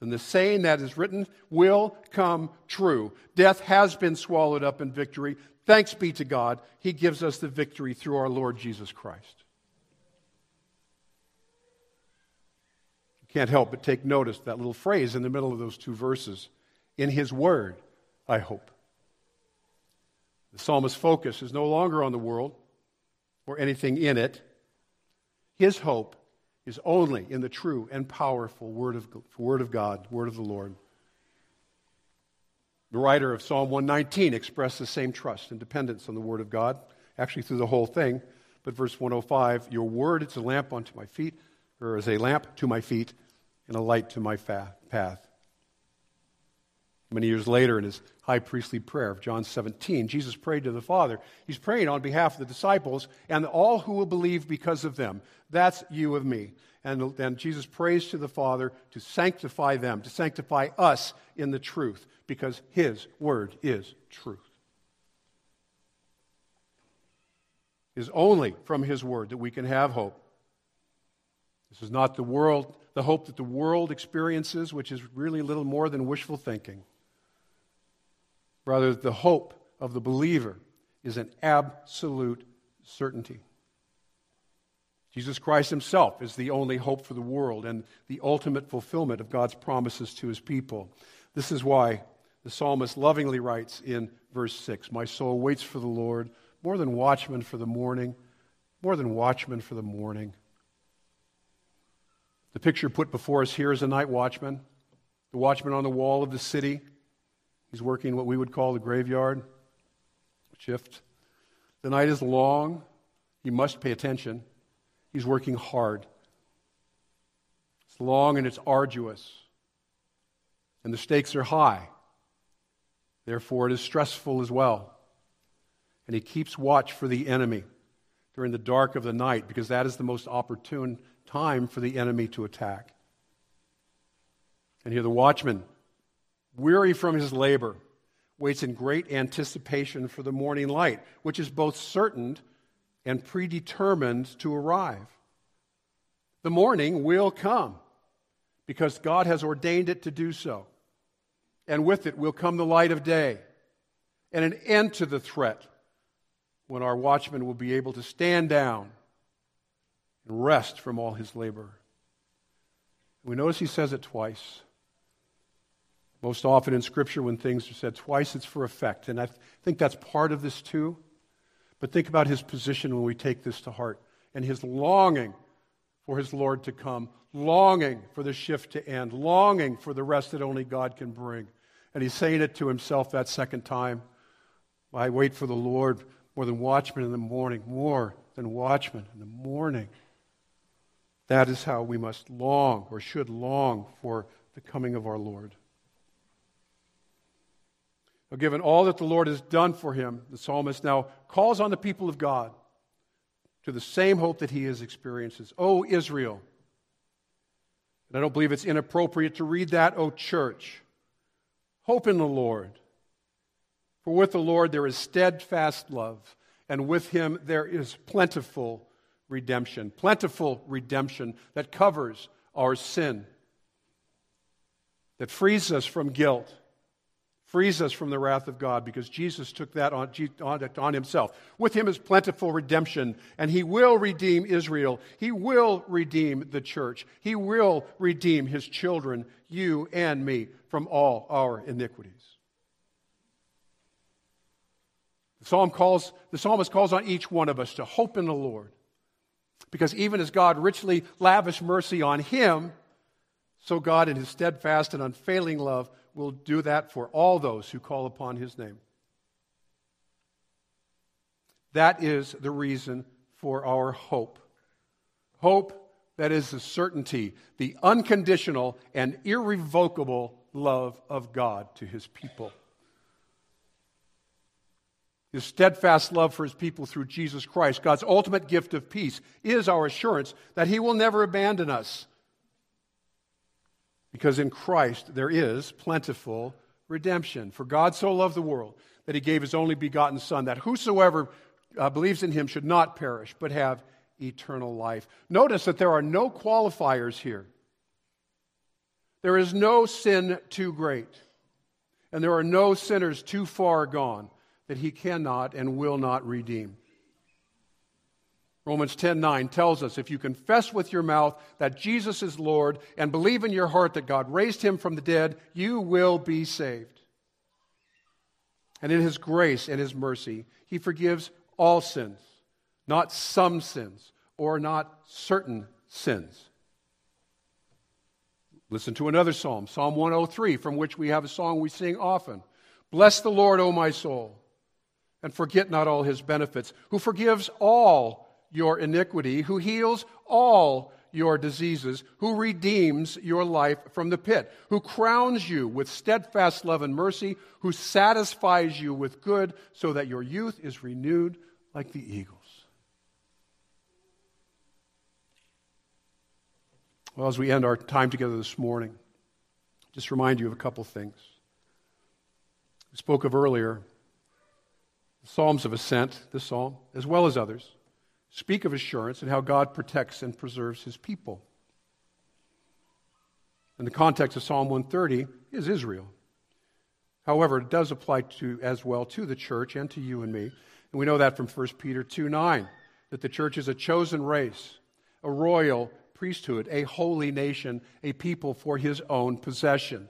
then the saying that is written will come true. Death has been swallowed up in victory. Thanks be to God. He gives us the victory through our Lord Jesus Christ. Can't help but take notice that little phrase in the middle of those two verses. In his word, I hope. The psalmist's focus is no longer on the world or anything in it. His hope is only in the true and powerful word of, word of God, word of the Lord. The writer of Psalm 119 expressed the same trust and dependence on the word of God, actually through the whole thing. But verse 105 Your word is a lamp unto my feet, or as a lamp to my feet and a light to my path. Many years later, in his high priestly prayer of John 17, Jesus prayed to the Father. He's praying on behalf of the disciples and all who will believe because of them. That's you of me. And then Jesus prays to the Father to sanctify them, to sanctify us in the truth, because his word is truth. It is only from his word that we can have hope. This is not the world the hope that the world experiences, which is really little more than wishful thinking. Rather, the hope of the believer is an absolute certainty. Jesus Christ himself is the only hope for the world and the ultimate fulfillment of God's promises to his people. This is why the psalmist lovingly writes in verse 6 My soul waits for the Lord more than watchmen for the morning, more than watchmen for the morning. The picture put before us here is a night watchman, the watchman on the wall of the city. He's working what we would call the graveyard shift. The night is long. He must pay attention. He's working hard. It's long and it's arduous. And the stakes are high. Therefore, it is stressful as well. And he keeps watch for the enemy during the dark of the night because that is the most opportune time for the enemy to attack. And here the watchman, weary from his labor, waits in great anticipation for the morning light, which is both certain and predetermined to arrive. The morning will come because God has ordained it to do so. And with it will come the light of day and an end to the threat when our watchman will be able to stand down and rest from all his labor. We notice he says it twice. Most often in Scripture, when things are said twice, it's for effect. And I think that's part of this too. But think about his position when we take this to heart and his longing for his Lord to come, longing for the shift to end, longing for the rest that only God can bring. And he's saying it to himself that second time I wait for the Lord more than watchmen in the morning, more than watchmen in the morning. That is how we must long or should long for the coming of our Lord. Now, given all that the Lord has done for him, the psalmist now calls on the people of God to the same hope that he has experiences. O Israel. And I don't believe it's inappropriate to read that, O church. Hope in the Lord. For with the Lord there is steadfast love, and with him there is plentiful redemption. Plentiful redemption that covers our sin, that frees us from guilt frees us from the wrath of God because Jesus took that on, on, himself. With him is plentiful redemption, and he will redeem Israel. He will redeem the church. He will redeem his children, you and me, from all our iniquities. The, psalm calls, the psalmist calls on each one of us to hope in the Lord. Because even as God richly lavished mercy on him, so God, in his steadfast and unfailing love, will do that for all those who call upon his name. That is the reason for our hope. Hope that is the certainty, the unconditional and irrevocable love of God to his people. His steadfast love for his people through Jesus Christ, God's ultimate gift of peace, is our assurance that he will never abandon us because in Christ there is plentiful redemption. For God so loved the world that he gave his only begotten Son, that whosoever uh, believes in him should not perish, but have eternal life. Notice that there are no qualifiers here. There is no sin too great, and there are no sinners too far gone that he cannot and will not redeem. Romans 10:9 tells us if you confess with your mouth that Jesus is Lord and believe in your heart that God raised him from the dead, you will be saved. And in his grace and his mercy, he forgives all sins, not some sins or not certain sins. Listen to another psalm, Psalm 103, from which we have a song we sing often. Bless the Lord, O my soul, and forget not all his benefits, who forgives all your iniquity, who heals all your diseases, who redeems your life from the pit, who crowns you with steadfast love and mercy, who satisfies you with good, so that your youth is renewed like the eagles. Well, as we end our time together this morning, just remind you of a couple things. We spoke of earlier Psalms of Ascent, this psalm, as well as others speak of assurance and how God protects and preserves his people. In the context of Psalm 130 is Israel. However, it does apply to as well to the church and to you and me. And we know that from 1 Peter 2 9, that the church is a chosen race, a royal priesthood, a holy nation, a people for his own possession.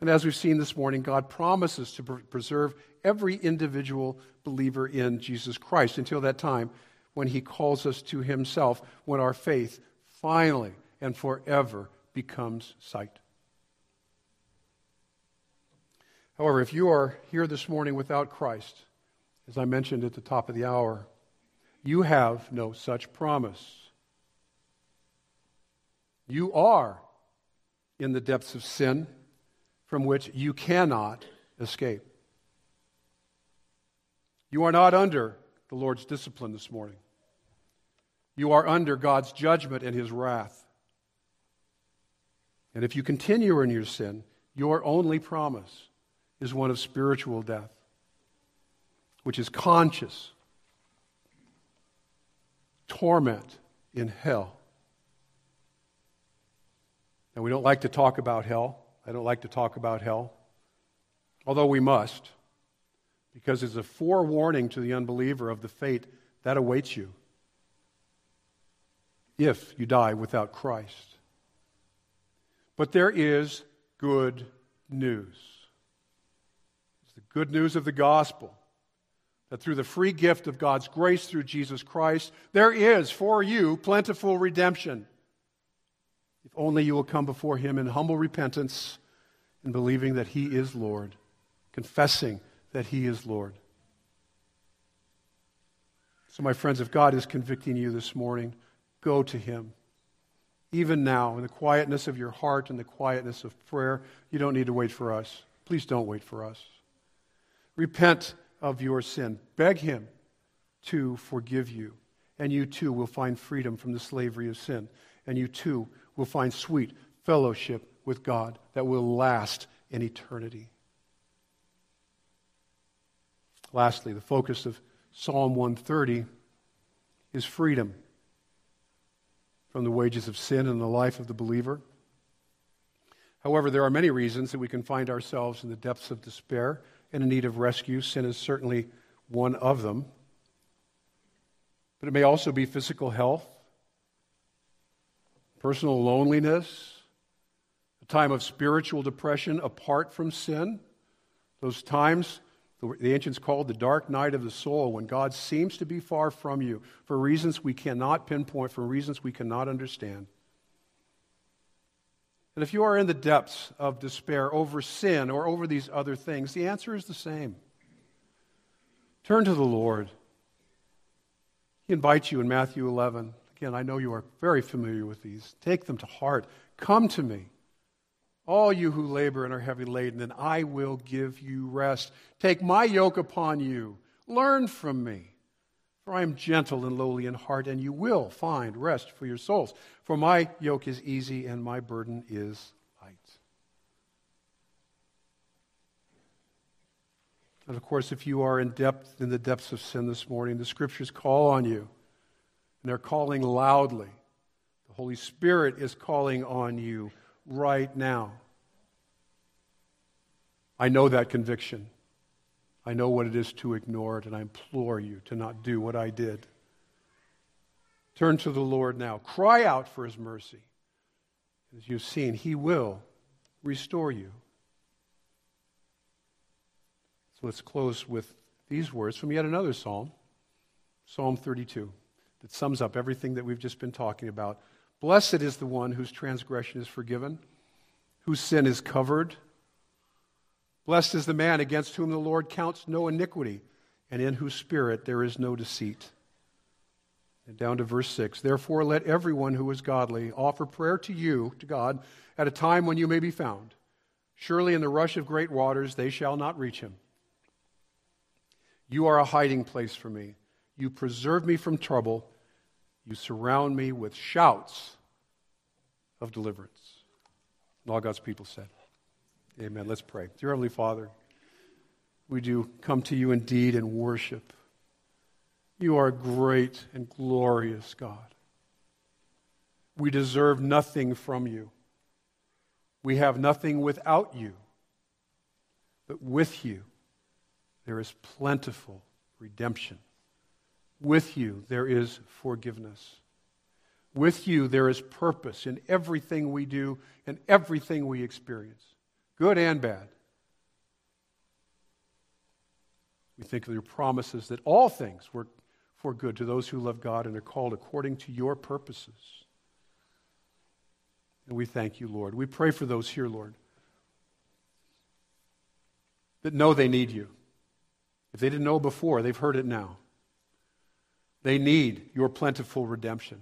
And as we've seen this morning, God promises to preserve every individual believer in Jesus Christ until that time when he calls us to himself, when our faith finally and forever becomes sight. However, if you are here this morning without Christ, as I mentioned at the top of the hour, you have no such promise. You are in the depths of sin from which you cannot escape. You are not under the Lord's discipline this morning. You are under God's judgment and his wrath. And if you continue in your sin, your only promise is one of spiritual death, which is conscious torment in hell. And we don't like to talk about hell. I don't like to talk about hell, although we must, because it's a forewarning to the unbeliever of the fate that awaits you if you die without Christ. But there is good news. It's the good news of the gospel that through the free gift of God's grace through Jesus Christ, there is for you plentiful redemption if only you will come before him in humble repentance and believing that he is Lord, confessing that He is Lord. So, my friends, if God is convicting you this morning, go to Him. Even now, in the quietness of your heart and the quietness of prayer, you don't need to wait for us. Please don't wait for us. Repent of your sin. Beg Him to forgive you. And you too will find freedom from the slavery of sin. And you too will find sweet fellowship with God that will last in eternity. Lastly, the focus of Psalm 130 is freedom from the wages of sin in the life of the believer. However, there are many reasons that we can find ourselves in the depths of despair and in need of rescue. Sin is certainly one of them. But it may also be physical health, personal loneliness, a time of spiritual depression apart from sin. Those times the ancients called the dark night of the soul when God seems to be far from you for reasons we cannot pinpoint, for reasons we cannot understand. And if you are in the depths of despair over sin or over these other things, the answer is the same. Turn to the Lord. He invites you in Matthew 11. Again, I know you are very familiar with these. Take them to heart. Come to me, all you who labor and are heavy laden, and I will give you rest. Take my yoke upon you. Learn from me. For I am gentle and lowly in heart, and you will find rest for your souls. For my yoke is easy and my burden is light. And of course, if you are in depth in the depths of sin this morning, the scriptures call on you. And they're calling loudly. The Holy Spirit is calling on you right now. I know that conviction. I know what it is to ignore it, and I implore you to not do what I did. Turn to the Lord now. Cry out for his mercy. As you've seen, he will restore you. So let's close with these words from yet another psalm, Psalm 32, that sums up everything that we've just been talking about. Blessed is the one whose transgression is forgiven, whose sin is covered. Blessed is the man against whom the Lord counts no iniquity, and in whose spirit there is no deceit. And down to verse 6 Therefore, let everyone who is godly offer prayer to you, to God, at a time when you may be found. Surely in the rush of great waters they shall not reach him. You are a hiding place for me. You preserve me from trouble. You surround me with shouts of deliverance. And all God's people said. Amen. Let's pray. Dear Heavenly Father, we do come to you indeed in worship. You are great and glorious God. We deserve nothing from you. We have nothing without you. But with you, there is plentiful redemption. With you, there is forgiveness. With you, there is purpose in everything we do and everything we experience good and bad. We think of your promises that all things work for good to those who love God and are called according to your purposes. And we thank you, Lord. We pray for those here, Lord, that know they need you. If they didn't know before, they've heard it now. They need your plentiful redemption.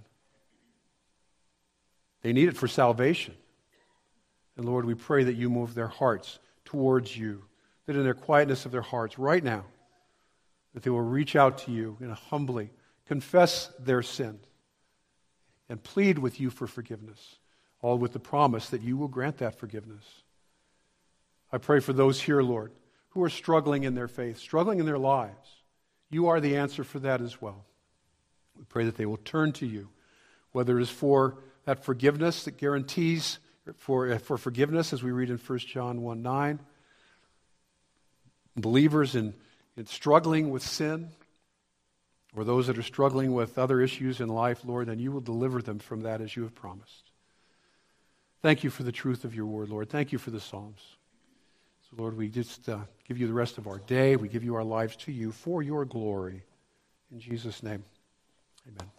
They need it for salvation. And Lord, we pray that you move their hearts towards you, that in their quietness of their hearts right now, that they will reach out to you and humbly confess their sin and plead with you for forgiveness, all with the promise that you will grant that forgiveness. I pray for those here, Lord, who are struggling in their faith, struggling in their lives. You are the answer for that as well. We pray that they will turn to you, whether it is for that forgiveness that guarantees for, uh, for forgiveness, as we read in 1 John 1 9. Believers in, in struggling with sin, or those that are struggling with other issues in life, Lord, and you will deliver them from that as you have promised. Thank you for the truth of your word, Lord. Thank you for the Psalms. So, Lord, we just uh, give you the rest of our day. We give you our lives to you for your glory. In Jesus' name, amen.